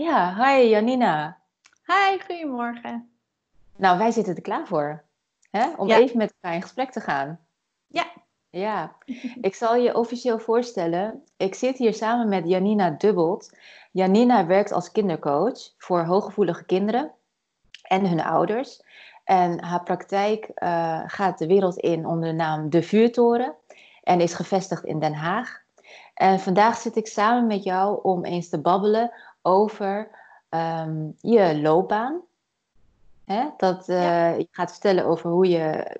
Ja, hi Janina. Hi, goedemorgen. Nou, wij zitten er klaar voor. Hè? Om Ja. even met elkaar in gesprek te gaan. Ja. Ja, ik zal je officieel voorstellen. Ik zit hier samen met Janina Dubbelt. Janina werkt als kindercoach voor hooggevoelige kinderen en hun ouders. En haar praktijk eh, gaat de wereld in onder de naam De Vuurtoren en is gevestigd in Den Haag. En vandaag zit ik samen met jou om eens te babbelen over ehm, je loopbaan. Hè? Dat eh, je gaat vertellen over hoe je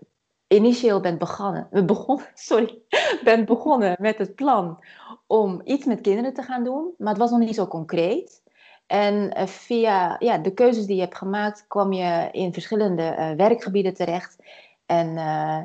initieel bent begonnen, begonnen, sorry, bent begonnen met het plan om iets met kinderen te gaan doen, maar het was nog niet zo concreet. En eh, via ja, de keuzes die je hebt gemaakt, kwam je in verschillende eh, werkgebieden terecht. En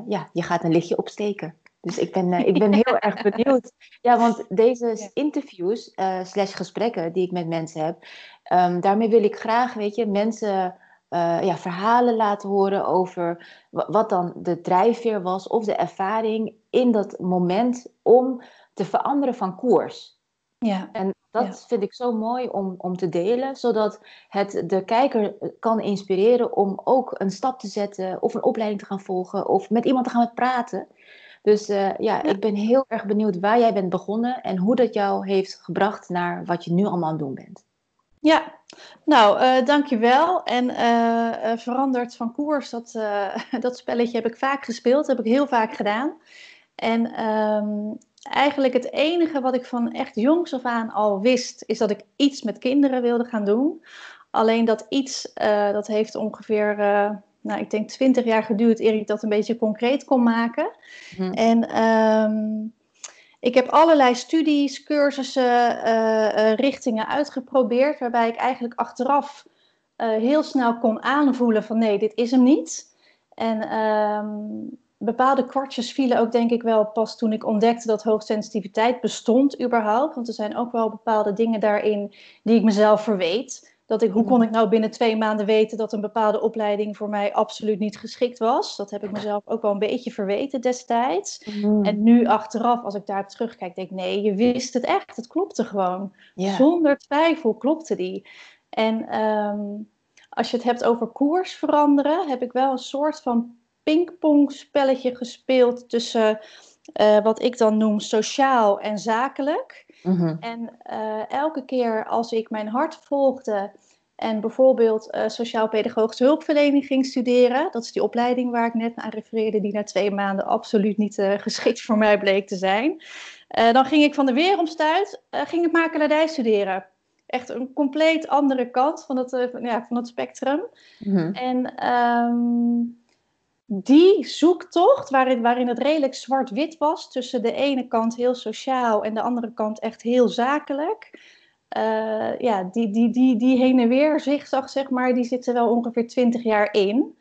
ja, je gaat een lichtje opsteken. Dus ik ben, eh, ik ben heel erg benieuwd. Ja, want deze interviews, eh, slash gesprekken die ik met mensen heb, ehm, daarmee wil ik graag, weet je, mensen eh, ja, verhalen laten horen over wa- wat dan de drijfveer was of de ervaring in dat moment om te veranderen van koers. Ja, En dat Ja. vind ik zo mooi om, om te delen, zodat het de kijker kan inspireren om ook een stap te zetten of een opleiding te gaan volgen of met iemand te gaan praten. Dus eh, ja, ik ben heel erg benieuwd waar jij bent begonnen en hoe dat jou heeft gebracht naar wat je nu allemaal aan het doen bent. ja. nou, eh dankjewel. En eh, veranderd van koers, dat, dat spelletje heb ik vaak gespeeld, heb ik heel vaak gedaan. En ehm, eigenlijk het enige wat ik van echt jongs af aan al wist, is dat ik iets met kinderen wilde gaan doen. Alleen dat iets, dat heeft ongeveer, nou, ik denk twintig jaar geduurd eer ik dat een beetje concreet kon maken. Hm. En ehm, ik heb allerlei studies, cursussen, eh, eh, richtingen uitgeprobeerd, waarbij ik eigenlijk achteraf eh, heel snel kon aanvoelen van nee, dit is hem niet. En ehm, bepaalde kwartjes vielen ook denk ik wel pas toen ik ontdekte dat hoogsensitiviteit bestond überhaupt. Want er zijn ook wel bepaalde dingen daarin die ik mezelf verweet. Dat ik, hoe kon ik nou binnen twee maanden weten dat een bepaalde opleiding voor mij absoluut niet geschikt was? Dat heb ik mezelf ook wel een beetje verweten destijds. En nu achteraf, als ik daar terugkijk, denk ik, nee, je wist het echt. Het klopte gewoon. Zonder twijfel klopte die. En ehm, als je het hebt over koers veranderen, heb ik wel een soort van pingpong spelletje gespeeld tussen eh, wat ik dan noem sociaal en zakelijk. Mhm. En eh, elke keer als ik mijn hart volgde en bijvoorbeeld eh, sociaal-pedagogische hulpverlening ging studeren, dat is die opleiding waar ik net aan refereerde, die na twee maanden absoluut niet eh, geschikt voor mij bleek te zijn, dan ging ik van de weeromstuit, eh ging ik makelaardij studeren. Echt een compleet andere kant van het, van, ja, van het spectrum. Mhm. En ehm, die zoektocht, waarin, waarin het redelijk zwart-wit was, tussen de ene kant heel sociaal en de andere kant echt heel zakelijk. eh, ja, die, die, die, die heen en weer zigzag, zeg maar, die zitten wel ongeveer twintig jaar in.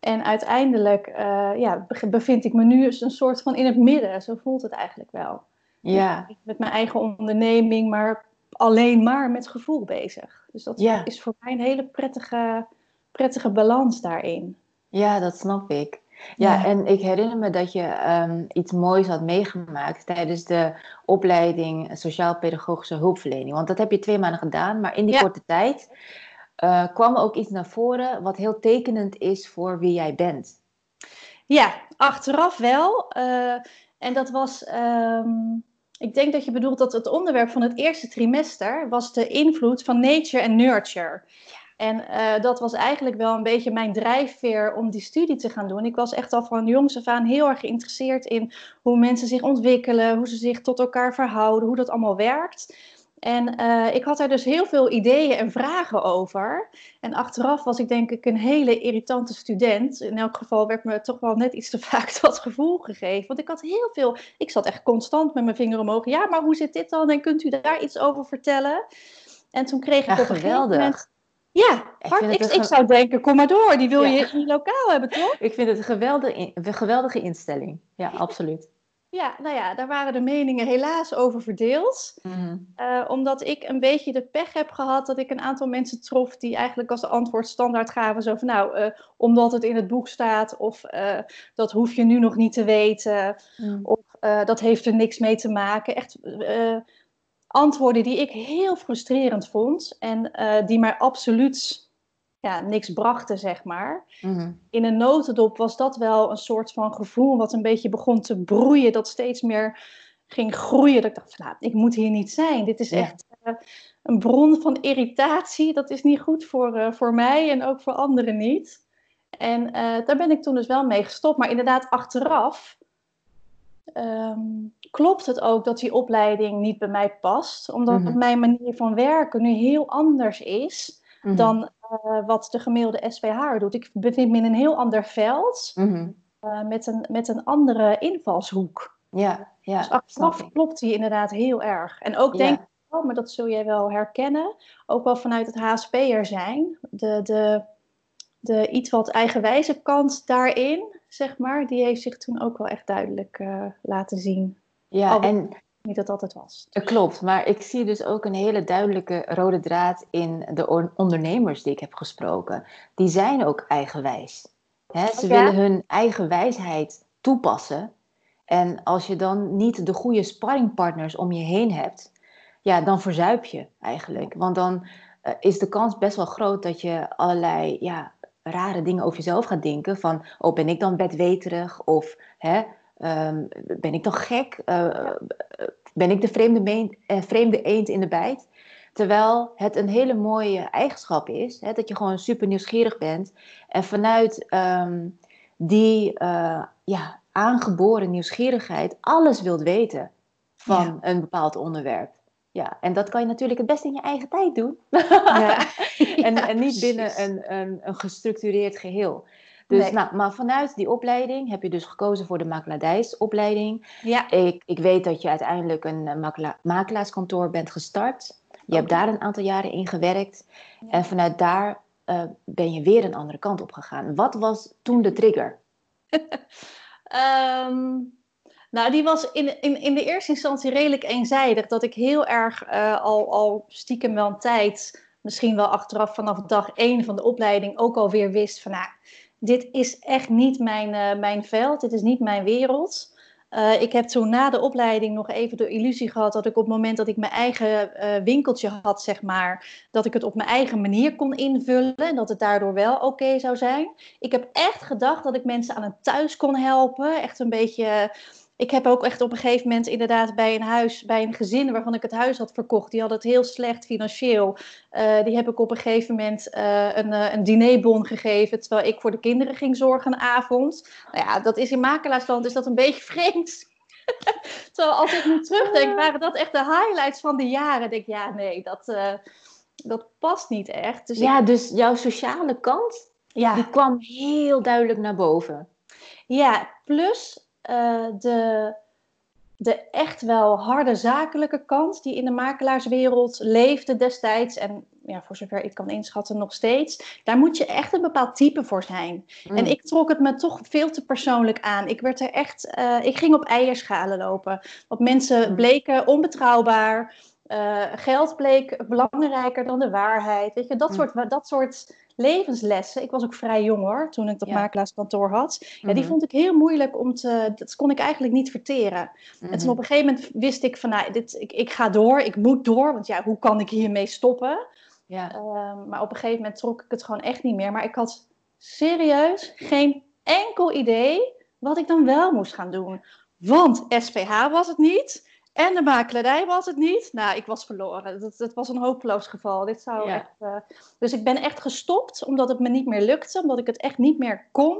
En uiteindelijk eh, ja, be- bevind ik me nu eens een soort van in het midden. Zo voelt het eigenlijk wel. Ja, Met mijn eigen onderneming, maar alleen maar met gevoel bezig. Dus dat Ja. is voor mij een hele prettige, prettige balans daarin. Ja, dat snap ik. Ja, Ja. en ik herinner me dat je ehm, iets moois had meegemaakt tijdens de opleiding Sociaal-Pedagogische Hulpverlening. Want dat heb je twee maanden gedaan, maar in die Ja. korte tijd eh, kwam ook iets naar voren wat heel tekenend is voor wie jij bent. Ja, achteraf wel. eh, en dat was, ehm, ik denk dat je bedoelt dat het onderwerp van het eerste trimester was de invloed van nature en nurture. En eh, dat was eigenlijk wel een beetje mijn drijfveer om die studie te gaan doen. Ik was echt al van jongs af aan heel erg geïnteresseerd in hoe mensen zich ontwikkelen, hoe ze zich tot elkaar verhouden, hoe dat allemaal werkt. En eh, ik had daar dus heel veel ideeën en vragen over. En achteraf was ik denk ik een hele irritante student. In elk geval werd me toch wel net iets te vaak dat gevoel gegeven. Want ik had heel veel, ik zat echt constant met mijn vinger omhoog. Ja, maar hoe zit dit dan? En kunt u daar iets over vertellen? En toen kreeg ik Ja, op een gegeven geweldig. moment... Ja, Ik hard, ik, zou denken, kom maar door. Die wil Ja. je in je lokaal hebben, toch? Ik vind het een geweldige, een geweldige instelling. Ja, absoluut. Ja, nou ja, daar waren de meningen helaas over verdeeld. Mhm. Eh, omdat ik een beetje de pech heb gehad dat ik een aantal mensen trof die eigenlijk als antwoord standaard gaven. Zo van nou, eh, omdat het in het boek staat, of eh, dat hoef je nu nog niet te weten, Mhm. of dat heeft er niks mee te maken. Echt, antwoorden die ik heel frustrerend vond en eh, die mij absoluut ja, niks brachten, zeg maar. Mhm. In een notendop was dat wel een soort van gevoel wat een beetje begon te broeien, dat steeds meer ging groeien. Dat ik dacht, van, nou, ik moet hier niet zijn. Dit is Ja. echt eh, een bron van irritatie. Dat is niet goed voor, eh, voor mij en ook voor anderen niet. En daar ben ik toen dus wel mee gestopt. Maar inderdaad, achteraf ehm, klopt het ook dat die opleiding niet bij mij past. Omdat Mhm. mijn manier van werken nu heel anders is Mhm. dan eh, wat de gemiddelde SVH doet. Ik bevind me in een heel ander veld Mhm. eh, met, een, met een andere invalshoek. Ja, ja. Dus achteraf klopt die inderdaad heel erg. En ook denk ik wel, maar dat zul jij wel herkennen, ook wel vanuit het HSP'er zijn, de, de, de iets wat eigenwijze kant daarin, zeg maar, die heeft zich toen ook wel echt duidelijk eh, laten zien. Ja, en Niet dat dat het was. Dat klopt, maar ik zie dus ook een hele duidelijke rode draad in de on- ondernemers die ik heb gesproken. Die zijn ook eigenwijs. Hè, ze willen hun eigen wijsheid toepassen. En als je dan niet de goede sparringpartners om je heen hebt, ja, dan verzuip je eigenlijk. Want dan eh, is de kans best wel groot dat je allerlei ja, rare dingen over jezelf gaat denken. Van, oh, ben ik dan bedweterig? Of hè, ehm, ben ik dan gek? Eh, ben ik de vreemde, meen- eh, vreemde eend in de bijt? Terwijl het een hele mooie eigenschap is, hè, dat je gewoon super nieuwsgierig bent en vanuit ehm, die eh, ja, aangeboren nieuwsgierigheid alles wilt weten van Ja. een bepaald onderwerp. Ja, en dat kan je natuurlijk het beste in je eigen tijd doen. Ja. en, Ja, en niet binnen een, een, een gestructureerd geheel. Dus, Nee. nou, maar vanuit die opleiding heb je dus gekozen voor de makelaardijsopleiding. Ja, Ik, ik weet dat je uiteindelijk een eh, makela- makelaarskantoor bent gestart. Je hebt daar een aantal jaren in gewerkt. Ja. En vanuit daar eh, ben je weer een andere kant op gegaan. Wat was toen de trigger? Ehm, nou, die was in, in, in de eerste instantie redelijk eenzijdig. Dat ik heel erg eh, al, al stiekem wel een tijd, misschien wel achteraf vanaf dag één van de opleiding, ook alweer wist van, nou, dit is echt niet mijn, eh, mijn veld, dit is niet mijn wereld. Eh, ik heb toen na de opleiding nog even de illusie gehad dat ik op het moment dat ik mijn eigen winkeltje had, zeg maar, dat ik het op mijn eigen manier kon invullen en dat het daardoor wel oké zou zijn. Ik heb echt gedacht dat ik mensen aan het thuis kon helpen. Echt een beetje. Ik heb ook echt op een gegeven moment inderdaad bij een huis, bij een gezin waarvan ik het huis had verkocht. Die had het heel slecht financieel. Eh, die heb ik op een gegeven moment eh, een, eh, een dinerbon gegeven. Terwijl ik voor de kinderen ging zorgen een avond. Nou ja, dat is in makelaarsland is dat een beetje vreemd. terwijl als ik nu terugdenk, waren dat echt de highlights van de jaren. Denk ik, ja, nee, dat, dat past niet echt. Dus ik- Ja, dus jouw sociale kant, ja. die kwam heel duidelijk naar boven. Ja, plus eh, de, de echt wel harde zakelijke kant die in de makelaarswereld leefde destijds. En ja, voor zover ik kan inschatten nog steeds. Daar moet je echt een bepaald type voor zijn. Mm. En ik trok het me toch veel te persoonlijk aan. Ik werd er echt, eh, ik ging op eierschalen lopen. Want mensen Mm. bleken onbetrouwbaar. Eh, geld bleek belangrijker dan de waarheid. Weet je, dat, Mm. soort, dat soort levenslessen. Ik was ook vrij jong hoor, toen ik dat Ja. makelaarskantoor had. Ja, die Mhm. vond ik heel moeilijk om te. Dat kon ik eigenlijk niet verteren. En toen Mhm. op een gegeven moment wist ik van, nou, dit, ik, ik ga door, ik moet door, want ja, hoe kan ik hiermee stoppen? Ja. Ehm, maar op een gegeven moment trok ik het gewoon echt niet meer. Maar ik had serieus geen enkel idee wat ik dan wel moest gaan doen. Want SPH was het niet. En de makelaardij was het niet. Nou, ik was verloren. Dat, dat was een hopeloos geval. Dit zou Ja. echt, eh, Dus ik ben echt gestopt omdat het me niet meer lukte. Omdat ik het echt niet meer kon.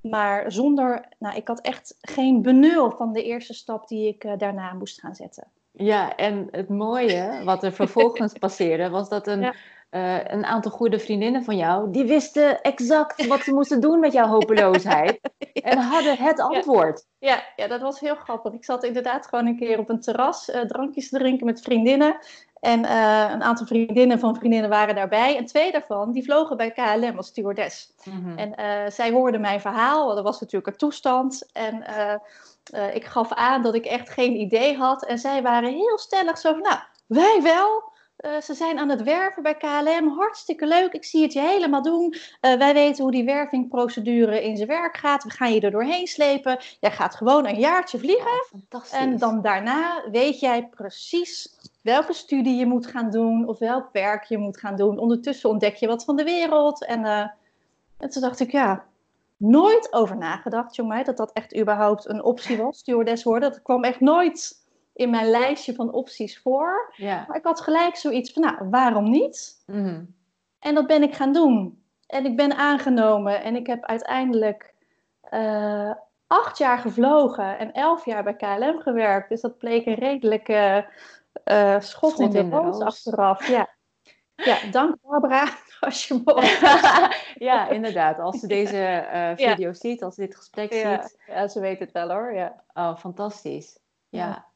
Maar zonder... Nou, ik had echt geen benul van de eerste stap die ik eh, daarna moest gaan zetten. Ja, en het mooie wat er vervolgens passeerde, was dat een, Ja. Eh, een aantal goede vriendinnen van jou, die wisten exact wat ze moesten doen met jouw hopeloosheid. En hadden het antwoord. Ja, ja, dat was heel grappig. Ik zat inderdaad gewoon een keer op een terras eh, drankjes te drinken met vriendinnen. En eh, een aantal vriendinnen van vriendinnen waren daarbij. En twee daarvan, die vlogen bij KLM als stewardess. Mhm. En zij hoorden mijn verhaal, dat was natuurlijk een toestand. En ik gaf aan dat ik echt geen idee had. En zij waren heel stellig zo van, nou, wij wel. Eh, ze zijn aan het werven bij KLM. Hartstikke leuk. Ik zie het je helemaal doen. Eh, wij weten hoe die wervingprocedure in zijn werk gaat. We gaan je er doorheen slepen. Jij gaat gewoon een jaartje vliegen. Fantastisch. En dan daarna weet jij precies welke studie je moet gaan doen of welk werk je moet gaan doen. Ondertussen ontdek je wat van de wereld. En, eh, en toen dacht ik, ja, nooit over nagedacht, jongen, dat dat echt überhaupt een optie was, stewardess worden. Dat kwam echt nooit in mijn lijstje van opties voor. Ja. Maar ik had gelijk zoiets van, nou, waarom niet? Mhm. En dat ben ik gaan doen. En ik ben aangenomen en ik heb uiteindelijk eh, acht jaar gevlogen en elf jaar bij KLM gewerkt. Dus dat bleek een redelijke eh schot, Schot in de in de roos roos. achteraf. Ja. ja, dank Barbara, als je ja, inderdaad. Als ze deze Ja. video ziet, als ze dit gesprek Ja, ziet. ja, ze weet het wel hoor. Ja, Oh, fantastisch. Ja.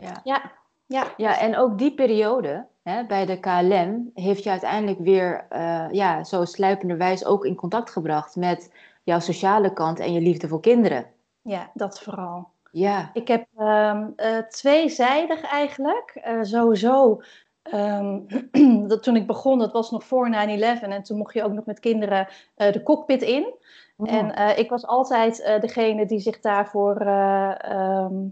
Ja. ja, ja. ja, en ook die periode hè, bij de KLM heeft je uiteindelijk weer eh, ja, zo sluipenderwijs ook in contact gebracht met jouw sociale kant en je liefde voor kinderen. ja dat vooral. Ja. Ik heb ehm, eh, tweezijdig eigenlijk. Eh, sowieso, ehm, dat toen ik begon, dat was nog voor 9-11. En toen mocht je ook nog met kinderen de cockpit in. En eh, ik was altijd degene die zich daarvoor eh, ehm, eh,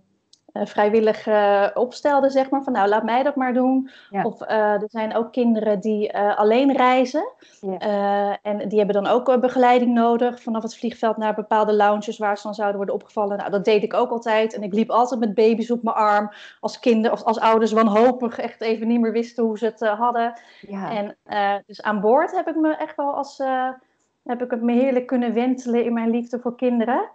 vrijwillig eh, opstelde, zeg maar. Van nou, laat mij dat maar doen. Ja. Of eh, er zijn ook kinderen die eh, alleen reizen. Ja. Eh, en die hebben dan ook eh, begeleiding nodig vanaf het vliegveld naar bepaalde lounges waar ze dan zouden worden opgevallen. Nou, dat deed ik ook altijd. En ik liep altijd met baby's op mijn arm. Als kinderen of als ouders wanhopig echt even niet meer wisten hoe ze het eh, hadden. ja. En eh, dus aan boord heb ik me echt wel als eh, heb ik het me heerlijk kunnen wentelen in mijn liefde voor kinderen.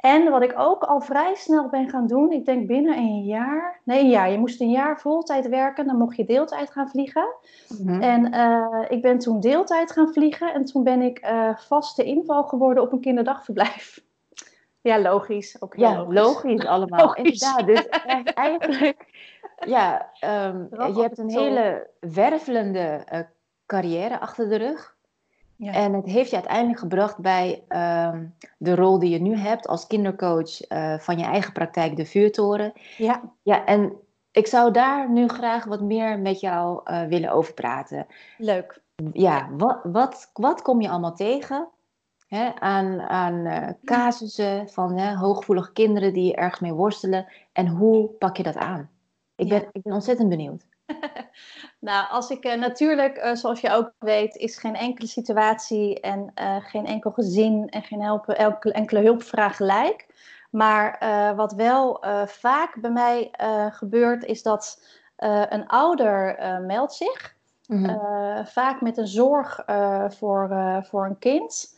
En wat ik ook al vrij snel ben gaan doen, ik denk binnen een jaar, nee een jaar, je moest een jaar voltijd werken, dan mocht je deeltijd gaan vliegen. Mhm. En eh, ik ben toen deeltijd gaan vliegen en toen ben ik eh, vaste inval geworden op een kinderdagverblijf. Ja, logisch. Ook heel Ja, logisch allemaal. Logisch. Inderdaad, dus eigenlijk, ja, ehm, je hebt een hele wervelende eh, carrière achter de rug. Ja. En het heeft je uiteindelijk gebracht bij ehm, de rol die je nu hebt als kindercoach eh, van je eigen praktijk, de Vuurtoren. Ja, Ja, en ik zou daar nu graag wat meer met jou eh, willen over praten. leuk. Ja, wat, wat, wat kom je allemaal tegen hè, aan, aan eh, casussen van hè, hooggevoelige kinderen die ergens mee worstelen? En hoe pak je dat aan? Ik ben, Ja. ik ben ontzettend benieuwd. Nou, als ik eh, natuurlijk, eh, zoals je ook weet, is geen enkele situatie en eh, geen enkel gezin en geen helpen, elke, enkele hulpvraag gelijk. Maar wat wel vaak bij mij gebeurt, is dat een ouder meldt zich. Eh, vaak met een zorg voor, voor een kind.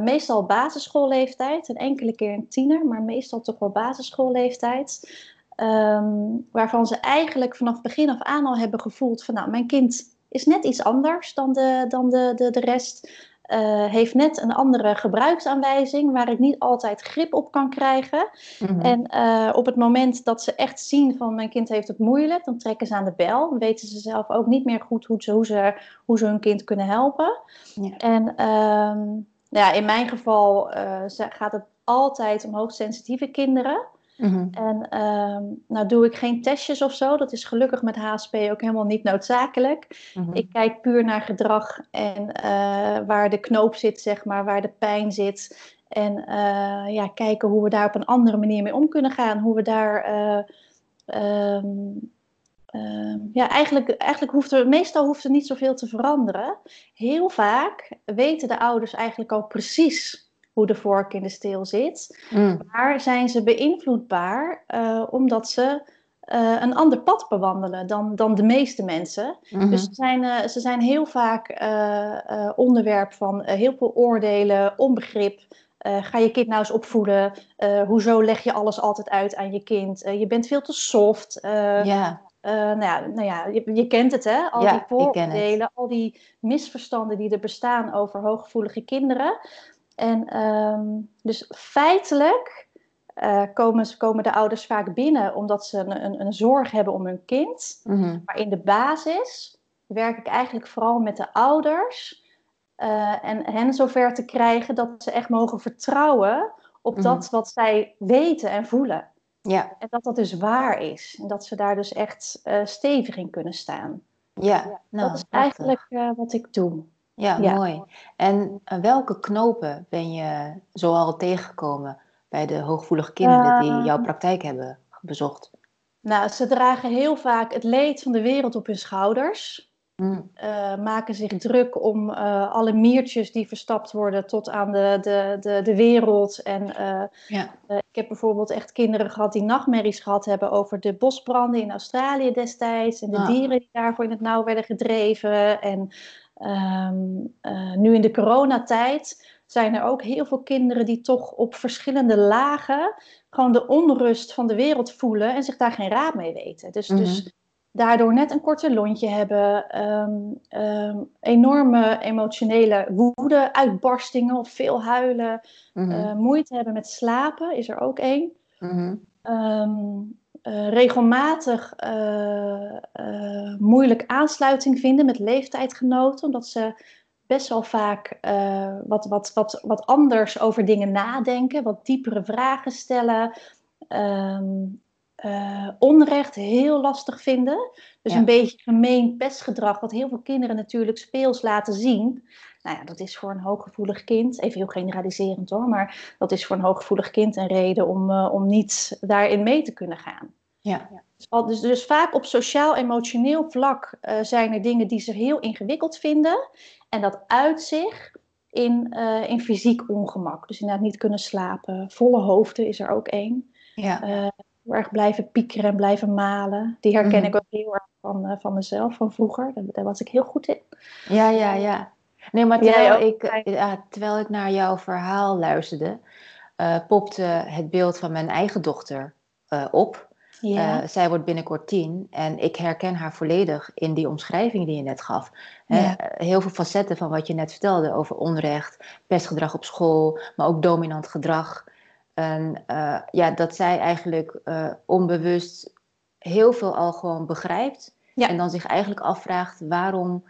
Meestal basisschoolleeftijd, een enkele keer een tiener, maar meestal toch wel basisschoolleeftijd. Ehm, waarvan ze eigenlijk vanaf begin af aan al hebben gevoeld van nou, mijn kind is net iets anders dan de, dan de, de, de rest. Eh, heeft net een andere gebruiksaanwijzing waar ik niet altijd grip op kan krijgen. Mhm. En eh, op het moment dat ze echt zien van mijn kind heeft het moeilijk, dan trekken ze aan de bel. Dan weten ze zelf ook niet meer goed hoe ze, hoe ze, hoe ze hun kind kunnen helpen. Ja. En ehm, ja, in mijn geval eh, gaat het altijd om hoogsensitieve kinderen. Mhm. En ehm, nou doe ik geen testjes of zo. Dat is gelukkig met HSP ook helemaal niet noodzakelijk. Mhm. Ik kijk puur naar gedrag en eh, waar de knoop zit, zeg maar, waar de pijn zit. En eh, ja, kijken hoe we daar op een andere manier mee om kunnen gaan. Hoe we daar. eh, ehm, ehm, ja, eigenlijk, eigenlijk hoeft er, meestal hoeft er niet zoveel te veranderen. Heel vaak weten de ouders eigenlijk al precies hoe de vork in de steel zit. Maar zijn ze beïnvloedbaar eh, omdat ze eh, een ander pad bewandelen dan, dan de meeste mensen. Mhm. Dus ze zijn, eh, ze zijn heel vaak onderwerp van heel veel oordelen, onbegrip. Ga je kind nou eens opvoeden? Hoezo leg je alles altijd uit aan je kind? Je bent veel te soft. Ja, nou ja, nou ja je, je kent het hè? Al Ja, die vooroordelen, al die misverstanden die er bestaan over hooggevoelige kinderen. En ehm, dus feitelijk eh, komen, komen de ouders vaak binnen omdat ze een, een, een zorg hebben om hun kind. Mhm. Maar in de basis werk ik eigenlijk vooral met de ouders. eh, en hen zover te krijgen dat ze echt mogen vertrouwen op Mhm. dat wat zij weten en voelen. ja, En dat dat dus waar is. En dat ze daar dus echt eh, stevig in kunnen staan. Ja, nou, dat is prachtig. eigenlijk wat ik doe. Ja, Ja. mooi. En uh, welke knopen ben je zoal tegengekomen bij de hooggevoelige kinderen die Ehm. jouw praktijk hebben bezocht? Nou, ze dragen heel vaak het leed van de wereld op hun schouders. Mm, eh, maken zich druk om eh, alle miertjes die verstapt worden tot aan de, de, de, de wereld. En eh, Ja. eh, ik heb bijvoorbeeld echt kinderen gehad die nachtmerries gehad hebben over de bosbranden in Australië destijds. En de Ah. dieren die daarvoor in het nauw werden gedreven. En ehm, eh, nu in de coronatijd zijn er ook heel veel kinderen die toch op verschillende lagen gewoon de onrust van de wereld voelen en zich daar geen raad mee weten. Dus, Mhm. dus daardoor net een korte lontje hebben, ehm, ehm, enorme emotionele woede, uitbarstingen of veel huilen, mhm, eh, moeite hebben met slapen is er ook één. mhm. Ehm, eh, regelmatig eh, eh, moeilijk aansluiting vinden met leeftijdgenoten, omdat ze best wel vaak wat, wat, wat, wat anders over dingen nadenken, wat diepere vragen stellen. Ehm, eh, onrecht heel lastig vinden. Dus Ja. een beetje gemeen pestgedrag, wat heel veel kinderen natuurlijk speels laten zien. Nou ja, dat is voor een hooggevoelig kind, even heel generaliserend hoor, maar dat is voor een hooggevoelig kind een reden om, eh, om niet daarin mee te kunnen gaan. Ja. Dus, al- dus, dus vaak op sociaal-emotioneel vlak eh, zijn er dingen die ze heel ingewikkeld vinden. En dat uit zich in, eh, in fysiek ongemak. Dus inderdaad niet kunnen slapen. Volle hoofden is er ook één. Ja. Eh, heel erg blijven piekeren en blijven malen. Die herken Mhm. ik ook heel erg van, van mezelf, van vroeger. Daar, daar was ik heel goed in. Ja, ja, ja. Nee, maar terwijl ik, ja, terwijl ik naar jouw verhaal luisterde, eh, popte het beeld van mijn eigen dochter eh, op. Ja, Eh, zij wordt binnenkort tien en ik herken haar volledig in die omschrijving die je net gaf. Hè, Ja. Heel veel facetten van wat je net vertelde over onrecht, pestgedrag op school, maar ook dominant gedrag. En ja, dat zij eigenlijk onbewust heel veel al gewoon begrijpt. Ja. En dan zich eigenlijk afvraagt waarom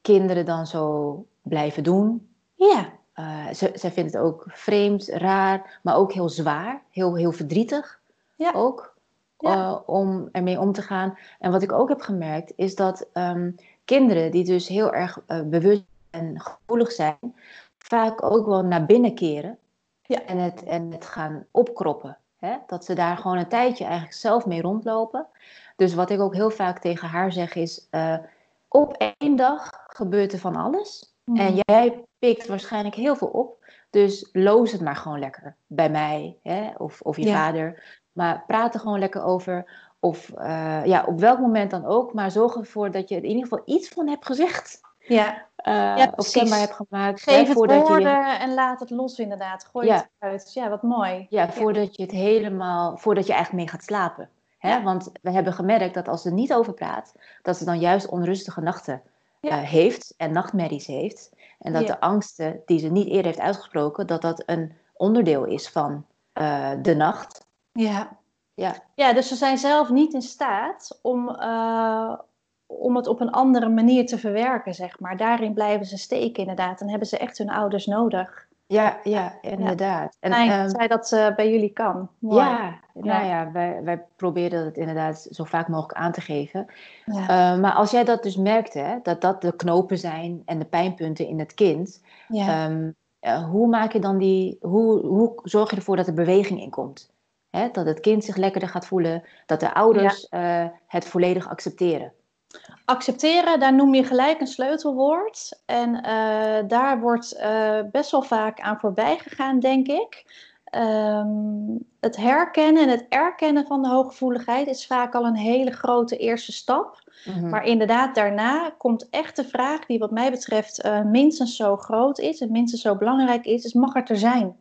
kinderen dan zo blijven doen. ja, Eh, ze, zij vindt het ook vreemd, raar, maar ook heel zwaar, heel, heel verdrietig Ja. ook Ja. eh, om ermee om te gaan. En wat ik ook heb gemerkt is dat ehm, kinderen die dus heel erg eh, bewust en gevoelig zijn, vaak ook wel naar binnen keren Ja. en, het, en het gaan opkroppen. Hè? Dat ze daar gewoon een tijdje eigenlijk zelf mee rondlopen. Dus wat ik ook heel vaak tegen haar zeg is, op één dag gebeurt er van alles. En Mhm. jij pikt waarschijnlijk heel veel op. Dus loos het maar gewoon lekker bij mij hè? Of, of je Ja. vader. Maar praat er gewoon lekker over. Of eh, ja, op welk moment dan ook. Maar zorg ervoor dat je er in ieder geval iets van hebt gezegd. ja. eh, Ja, of precies. kenbaar hebt gemaakt. hè, Geef het voordat je, woorden en laat het los inderdaad. Gooi Ja. het uit. Ja, wat mooi. ja, voordat je het helemaal, voordat je eigenlijk mee gaat slapen. Hè? Ja. Want we hebben gemerkt dat als ze niet over praat, dat ze dan juist onrustige nachten Ja. eh, heeft en nachtmerries heeft. En dat Ja. de angsten die ze niet eerder heeft uitgesproken, dat dat een onderdeel is van eh, de nacht. Ja. Ja. ja, dus ze zijn zelf niet in staat om, eh, om het op een andere manier te verwerken, zeg maar. Daarin blijven ze steken, inderdaad. En hebben ze echt hun ouders nodig. Ja, ja, inderdaad. En, Fijn ehm, dat zij dat eh, bij jullie kan. Mooi. ja, nou ja, wij, wij proberen het inderdaad zo vaak mogelijk aan te geven. Ja. Eh, maar als jij dat dus merkt, hè, dat dat de knopen zijn en de pijnpunten in het kind, Ja. Ehm, eh, hoe maak je dan die, hoe, hoe zorg je ervoor dat er beweging in komt? Hè? Dat het kind zich lekkerder gaat voelen, dat de ouders eh, het volledig accepteren. Accepteren, daar noem je gelijk een sleutelwoord. En eh, daar wordt eh, best wel vaak aan voorbij gegaan, denk ik. Ehm, het herkennen en het erkennen van de hooggevoeligheid is vaak al een hele grote eerste stap. Mhm. Maar inderdaad, daarna komt echt de vraag die wat mij betreft eh, minstens zo groot is en minstens zo belangrijk is, is mag het er zijn?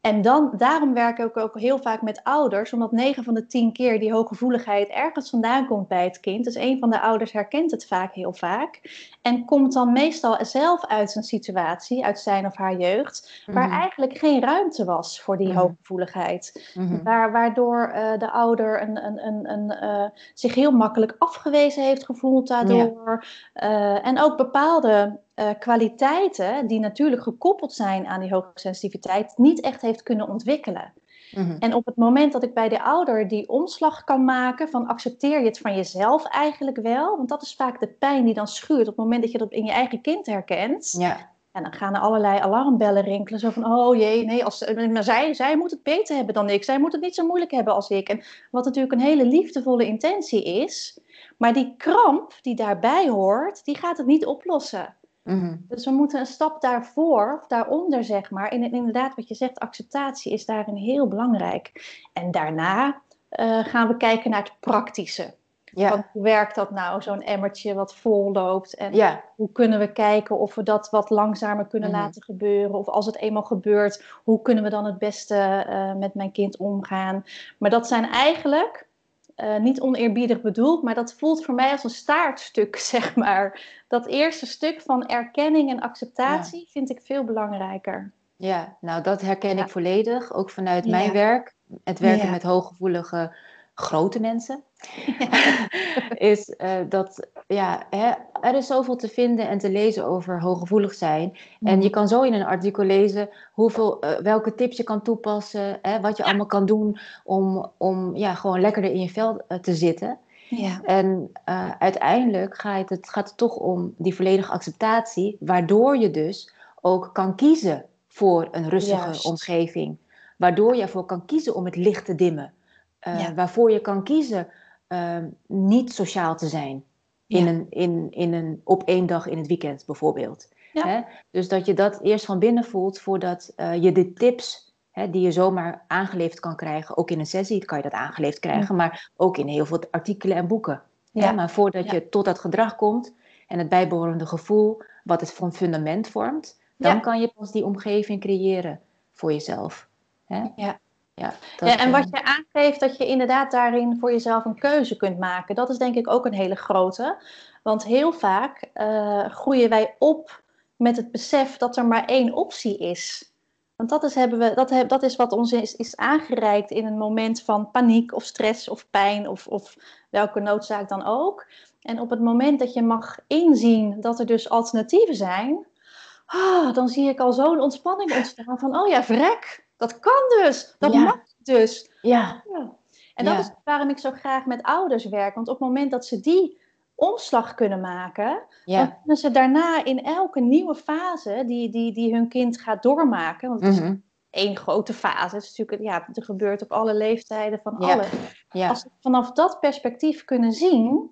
En dan, daarom werk ik ook heel vaak met ouders, omdat 9 van de 10 keer die hooggevoeligheid ergens vandaan komt bij het kind. Dus een van de ouders herkent het vaak heel vaak. En komt dan meestal zelf uit een situatie, uit zijn of haar jeugd, waar Mhm. eigenlijk geen ruimte was voor die Mhm. hooggevoeligheid. Mhm. Waar, waardoor eh, de ouder een, een, een, een, eh, zich heel makkelijk afgewezen heeft gevoeld daardoor. Eh, en ook bepaalde eh, kwaliteiten, die natuurlijk gekoppeld zijn aan die hoge sensitiviteit, niet echt heeft kunnen ontwikkelen. Mhm. En op het moment dat ik bij de ouder die omslag kan maken van accepteer je het van jezelf eigenlijk wel, want dat is vaak de pijn die dan schuurt op het moment dat je dat in je eigen kind herkent. Ja. En dan gaan er allerlei alarmbellen rinkelen. Zo van, oh jee, nee, als, maar zij, zij moet het beter hebben dan ik. Zij moet het niet zo moeilijk hebben als ik. En wat natuurlijk een hele liefdevolle intentie is. Maar die kramp die daarbij hoort, die gaat het niet oplossen. Mhm. Dus we moeten een stap daarvoor, of daaronder zeg maar. En inderdaad, wat je zegt, acceptatie is daarin heel belangrijk. En daarna uh, gaan we kijken naar het praktische. Ja. hoe werkt dat nou, zo'n emmertje wat vol loopt? En hoe kunnen we kijken of we dat wat langzamer kunnen mhm. laten gebeuren? Of als het eenmaal gebeurt, hoe kunnen we dan het beste uh, met mijn kind omgaan? Maar dat zijn eigenlijk, uh, niet oneerbiedig bedoeld, maar dat voelt voor mij als een staartstuk, zeg maar. Dat eerste stuk van erkenning en acceptatie vind ik veel belangrijker. Ja, nou dat herken ik volledig, ook vanuit mijn werk. Het werken met hooggevoelige grote mensen, is uh, dat ja, hè, er is zoveel te vinden en te lezen over hooggevoelig zijn. En mhm. je kan zo in een artikel lezen hoeveel, uh, welke tips je kan toepassen, hè, wat je allemaal kan doen om, om ja, gewoon lekkerder in je vel uh, te zitten. Ja. En uiteindelijk gaat het, gaat het toch om die volledige acceptatie, waardoor je dus ook kan kiezen voor een rustige omgeving. Waardoor je ervoor kan kiezen om het licht te dimmen. Uh, waarvoor je kan kiezen uh, niet sociaal te zijn. In een, in, in een, op één dag in het weekend bijvoorbeeld. Hè? Dus dat je dat eerst van binnen voelt voordat uh, je de tips hè, die je zomaar aangeleverd kan krijgen, ook in een sessie kan je dat aangeleverd krijgen, maar ook in heel veel artikelen en boeken. Ja. Maar voordat je tot dat gedrag komt en het bijbehorende gevoel, wat het van fundament vormt, dan kan je pas die omgeving creëren voor jezelf. Hè? Ja. Ja, ja, en wat je aangeeft, dat je inderdaad daarin voor jezelf een keuze kunt maken. Dat is denk ik ook een hele grote. Want heel vaak uh, groeien wij op met het besef dat er maar één optie is. Want dat is, hebben we, dat, dat is wat ons is, is aangereikt in een moment van paniek of stress of pijn of, of welke noodzaak dan ook. En op het moment dat je mag inzien dat er dus alternatieven zijn, ah, dan zie ik al zo'n ontspanning ontstaan van, oh ja, vrek, dat kan dus. Dat mag dus. Ja. ja. En dat is waarom ik zo graag met ouders werk. Want op het moment dat ze die omslag kunnen maken, dan kunnen ze daarna in elke nieuwe fase die, die, die hun kind gaat doormaken. Want het is mhm. één grote fase. Het is natuurlijk, ja, het gebeurt op alle leeftijden van ja. alles. Als ze vanaf dat perspectief kunnen zien,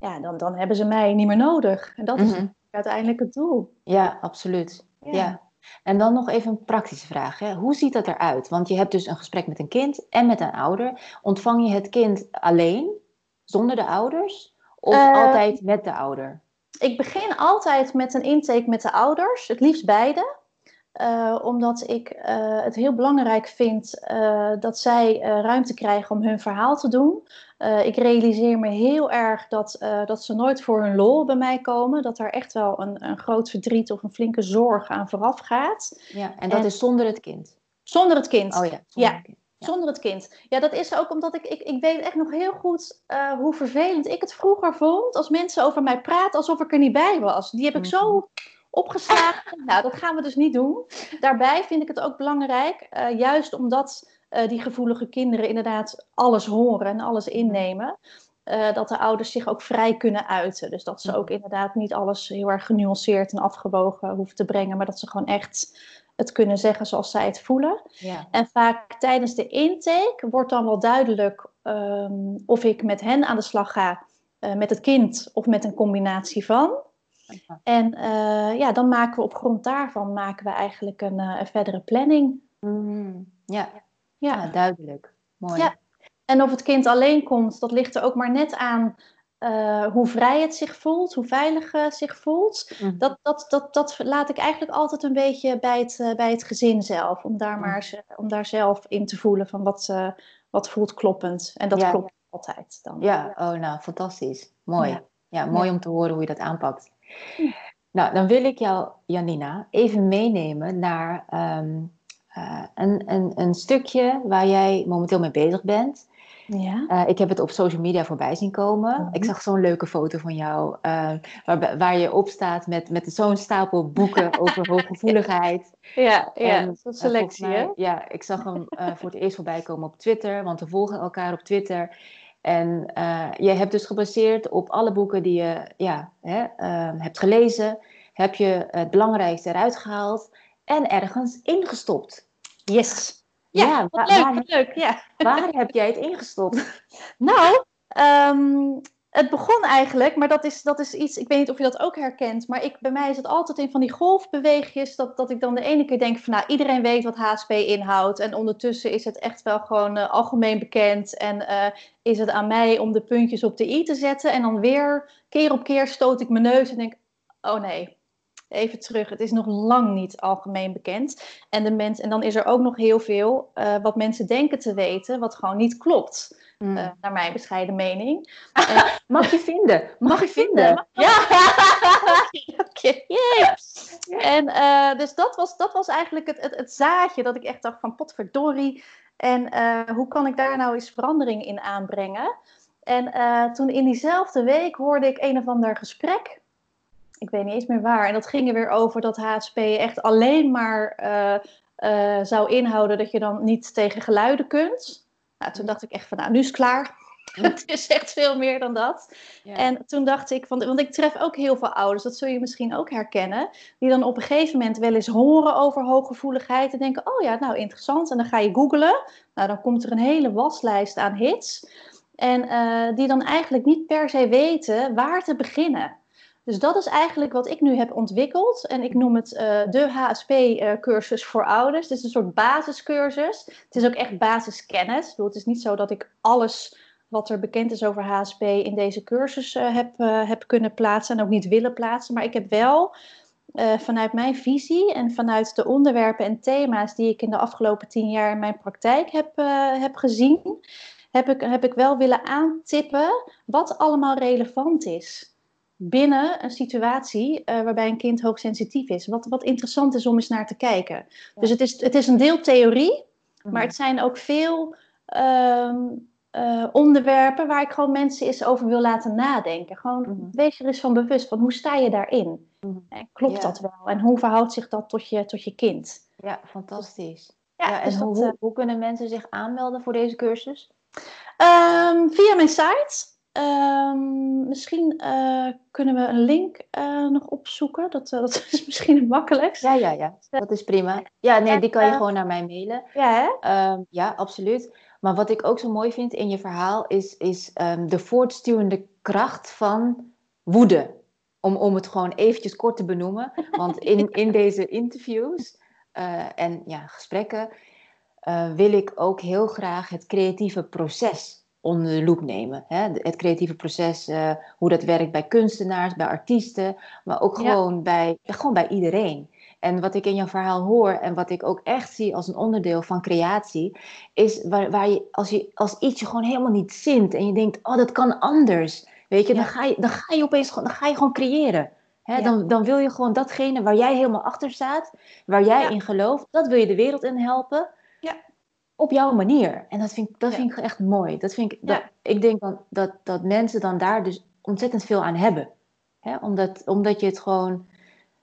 ja, dan, dan hebben ze mij niet meer nodig. En dat is mhm. uiteindelijk het doel. Ja, absoluut. ja. En dan nog even een praktische vraag. Hè. Hoe ziet dat eruit? Want je hebt dus een gesprek met een kind en met een ouder. Ontvang je het kind alleen, zonder de ouders? Of uh, altijd met de ouder? Ik begin altijd met een intake met de ouders, het liefst beide. Uh, omdat ik uh, het heel belangrijk vind uh, dat zij ruimte krijgen om hun verhaal te doen. Ik realiseer me heel erg dat, dat ze nooit voor hun lol bij mij komen. Dat er echt wel een, een groot verdriet of een flinke zorg aan vooraf gaat. Ja, en dat is zonder het kind? Zonder het kind. Oh ja, zonder ja. Het kind. Ja. Zonder het kind. Ja, dat is ook omdat ik, ik, ik weet echt nog heel goed hoe vervelend ik het vroeger vond als mensen over mij praten alsof ik er niet bij was. Die heb ik zo mhm opgeslagen. Nou, dat gaan we dus niet doen. Daarbij vind ik het ook belangrijk, uh, juist omdat uh, die gevoelige kinderen inderdaad alles horen en alles innemen. Uh, dat de ouders zich ook vrij kunnen uiten. Dus dat ze ook inderdaad niet alles heel erg genuanceerd en afgewogen hoeven te brengen, maar dat ze gewoon echt het kunnen zeggen zoals zij het voelen. Ja. En vaak tijdens de intake wordt dan wel duidelijk um, of ik met hen aan de slag ga, uh, met het kind of met een combinatie van. En uh, ja, dan maken we op grond daarvan maken we eigenlijk een, een verdere planning. Mm, ja. Ja. ja. duidelijk. Mooi. Ja. En of het kind alleen komt, dat ligt er ook maar net aan uh, hoe vrij het zich voelt, hoe veilig het zich voelt. Mm. Dat, dat, dat, dat laat ik eigenlijk altijd een beetje bij het, bij het gezin zelf. Om daar, mm. maar, om daar zelf in te voelen van wat, wat voelt kloppend. En dat klopt altijd dan. Ja, oh nou, fantastisch. Mooi. Ja, ja mooi om te horen hoe je dat aanpakt. Nou, dan wil ik jou, Janina, even meenemen naar um, uh, een, een, een, stukje waar jij momenteel mee bezig bent. Ja. Uh, ik heb het op social media voorbij zien komen. Mhm. Ik zag zo'n leuke foto van jou, uh, waar, waar, je op staat met, met zo'n stapel boeken over hooggevoeligheid. Ja, ja zo'n selectie, mij? Ja, ik zag hem voor het eerst voorbij komen op Twitter, want we volgen elkaar op Twitter. En je hebt dus gebaseerd op alle boeken die je ja, hè, hebt gelezen, heb je het belangrijkste eruit gehaald en ergens ingestopt. Yes. Ja, leuk, waar- leuk, ja. Waar heb jij het ingestopt? Nou, ehm, het begon eigenlijk, maar dat is, dat is iets, ik weet niet of je dat ook herkent, maar ik, bij mij is het altijd in van die golfbeweegjes, dat, dat ik dan de ene keer denk van, nou, iedereen weet wat HSP inhoudt en ondertussen is het echt wel gewoon eh, algemeen bekend en eh, is het aan mij om de puntjes op de i te zetten en dan weer, keer op keer stoot ik mijn neus en denk, oh nee, even terug, het is nog lang niet algemeen bekend. En, de mens, en dan is er ook nog heel veel eh, wat mensen denken te weten, wat gewoon niet klopt. Mm. eh, naar mijn bescheiden mening. Mag je vinden? Mag je vinden? Ja, oké. Yay. En eh, dus dat was, dat was eigenlijk het, het, het zaadje dat ik echt dacht van potverdorie. En eh, hoe kan ik daar nou eens verandering in aanbrengen? En eh, toen in diezelfde week hoorde ik een of ander gesprek. Ik weet niet eens meer waar. En dat ging er weer over dat HSP echt alleen maar eh, eh, zou inhouden dat je dan niet tegen geluiden kunt. Nou, toen dacht ik echt van, nou, nu is het klaar. het is echt veel meer dan dat. Ja. En toen dacht ik, van, want ik tref ook heel veel ouders, dat zul je misschien ook herkennen, die dan op een gegeven moment wel eens horen over hooggevoeligheid en denken, oh ja, nou interessant. En dan ga je googlen. Nou, dan komt er een hele waslijst aan hits. En eh, die dan eigenlijk niet per se weten waar te beginnen. Dus dat is eigenlijk wat ik nu heb ontwikkeld. En ik noem het eh, de HSP-cursus voor ouders. Het is een soort basiscursus. Het is ook echt basiskennis. Ik bedoel, het is niet zo dat ik alles wat er bekend is over HSP in deze cursus eh, heb, eh, heb kunnen plaatsen en ook niet willen plaatsen. Maar ik heb wel eh, vanuit mijn visie en vanuit de onderwerpen en thema's die ik in de afgelopen tien jaar in mijn praktijk heb, eh, heb gezien, heb ik, heb ik wel willen aantippen wat allemaal relevant is binnen een situatie eh, waarbij een kind hoogsensitief is. Wat, wat interessant is om eens naar te kijken. Dus het is, het is een deel theorie, Mhm. maar het zijn ook veel ehm, eh, onderwerpen waar ik gewoon mensen eens over wil laten nadenken. Gewoon wees er eens van bewust van hoe sta je daarin? Mhm. En klopt Ja. dat wel? En hoe verhoudt zich dat tot je, tot je kind? Ja, fantastisch. Ja, Ja, en dus hoe, dat, eh, hoe, hoe kunnen mensen zich aanmelden voor deze cursus? Ehm, via mijn site. Ehm, misschien eh, kunnen we een link eh, nog opzoeken. Dat, eh, dat is misschien het makkelijkst. Ja, ja, ja. Dat is prima. Ja, nee, En, die kan je gewoon naar mij mailen. Ja, hè? Ehm, ja, absoluut. Maar wat ik ook zo mooi vind in je verhaal is, is ehm, de voortstuwende kracht van woede. Om, om het gewoon eventjes kort te benoemen. Want in, in deze interviews en ja, gesprekken wil ik ook heel graag het creatieve proces onder de loep nemen. Hè? Het creatieve proces, eh, hoe dat werkt bij kunstenaars, bij artiesten, maar ook Ja. gewoon, bij, gewoon bij iedereen. En wat ik in jouw verhaal hoor en wat ik ook echt zie als een onderdeel van creatie, is waar, waar je als, je als iets je gewoon helemaal niet zint en je denkt, oh dat kan anders, weet je, Ja. dan, ga je dan ga je opeens gewoon- dan ga je gewoon creëren. Hè? Ja. Dan, dan wil je gewoon datgene waar jij helemaal achter staat, waar jij in gelooft, dat wil je de wereld in helpen. Ja. Op jouw manier. En dat vind, ik- dat Ja. vind ik echt mooi. Dat vind ik, Ja. dat, ik denk dan dat, dat mensen dan daar dus ontzettend veel aan hebben. Hè? Omdat, omdat je het gewoon,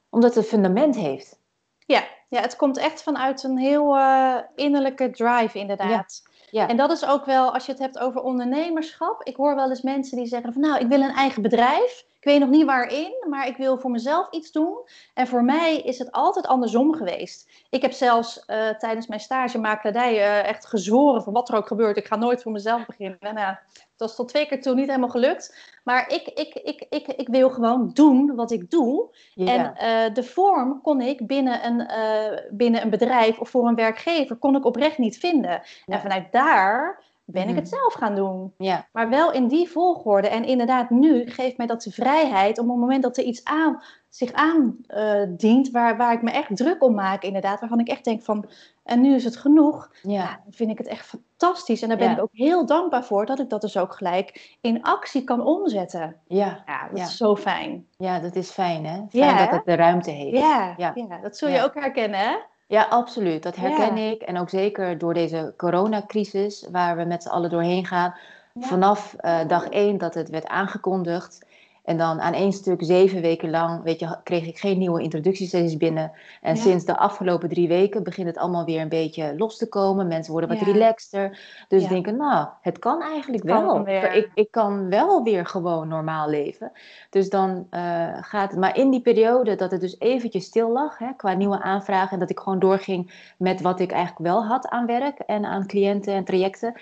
omdat het een fundament heeft. Ja, ja, het komt echt vanuit een heel eh, innerlijke drive, inderdaad. Ja. En dat is ook wel, als je het hebt over ondernemerschap. Ik hoor wel eens mensen die zeggen van, nou, ik wil een eigen bedrijf. Ik weet nog niet waarin, maar ik wil voor mezelf iets doen. En voor mij is het altijd andersom geweest. Ik heb zelfs eh, tijdens mijn stage makelaardij eh, echt gezworen van wat er ook gebeurt. Ik ga nooit voor mezelf beginnen. En, nou, dat is tot twee keer toe niet helemaal gelukt. Maar ik, ik, ik, ik, ik wil gewoon doen wat ik doe. En eh, de vorm kon ik binnen een, binnen een bedrijf of voor een werkgever kon ik oprecht niet vinden. En vanuit daar ben ik Mhm. het zelf gaan doen. ja. Maar wel in die volgorde. En inderdaad, nu geeft mij dat de vrijheid om op het moment dat er iets aan, zich aandient, waar, waar ik me echt druk om maak, inderdaad, waarvan ik echt denk van, en nu is het genoeg. Ja. Ja, dan vind ik het echt fantastisch. En daar ben Ja. ik ook heel dankbaar voor dat ik dat dus ook gelijk in actie kan omzetten. Ja. Ja, dat is zo fijn. ja, dat is fijn hè. Fijn dat het de ruimte heeft. Ja, Ja. dat zul je ook herkennen, hè? Ja, absoluut. Dat herken ik. En ook zeker door deze coronacrisis, waar we met z'n allen doorheen gaan. Vanaf uh, dag één dat het werd aangekondigd, en dan aan één stuk zeven weken lang, weet je, kreeg ik geen nieuwe introductiesessies binnen. En sinds de afgelopen drie weken begint het allemaal weer een beetje los te komen. Mensen worden wat relaxter. Dus denken, nou, het kan eigenlijk wel. Ik, ik kan wel weer gewoon normaal leven. Dus dan uh, gaat het. Maar in die periode dat het dus eventjes stil lag, hè, qua nieuwe aanvragen. En dat ik gewoon doorging met wat ik eigenlijk wel had aan werk en aan cliënten en trajecten.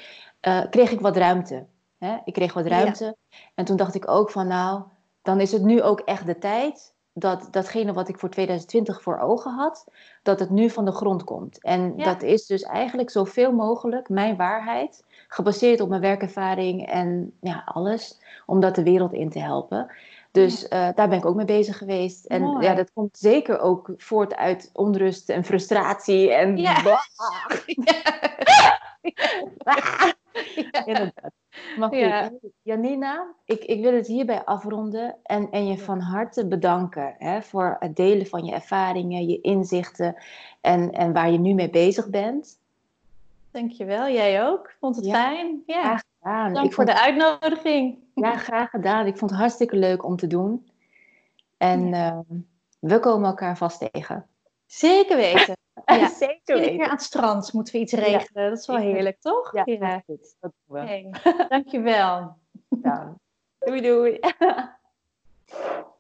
Uh, kreeg ik wat ruimte. Hè? Ik kreeg wat ruimte. En toen dacht ik ook van nou, dan is het nu ook echt de tijd dat datgene wat ik voor 2020 voor ogen had, dat het nu van de grond komt. En dat is dus eigenlijk zoveel mogelijk mijn waarheid, gebaseerd op mijn werkervaring en ja, alles, om dat de wereld in te helpen. Dus uh, daar ben ik ook mee bezig geweest. En ja, dat komt zeker ook voort uit onrust en frustratie en. Ja. Inderdaad. Maar goed, Janina, ik, ik wil het hierbij afronden en, en je van harte bedanken hè, voor het delen van je ervaringen, je inzichten en, en waar je nu mee bezig bent. Dankjewel, jij ook. Vond het fijn. Ja. Graag gedaan. Dank voor de uitnodiging. Ja, graag gedaan. Ik vond het hartstikke leuk om te doen. En ehm, we komen elkaar vast tegen. Zeker weten. Ja, zeker weten. keer aan het strand moeten we iets regelen. Dat is wel heerlijk, toch? Ja, ja. Dat, dat doen we. Hey, dankjewel. Ja. Doei doei.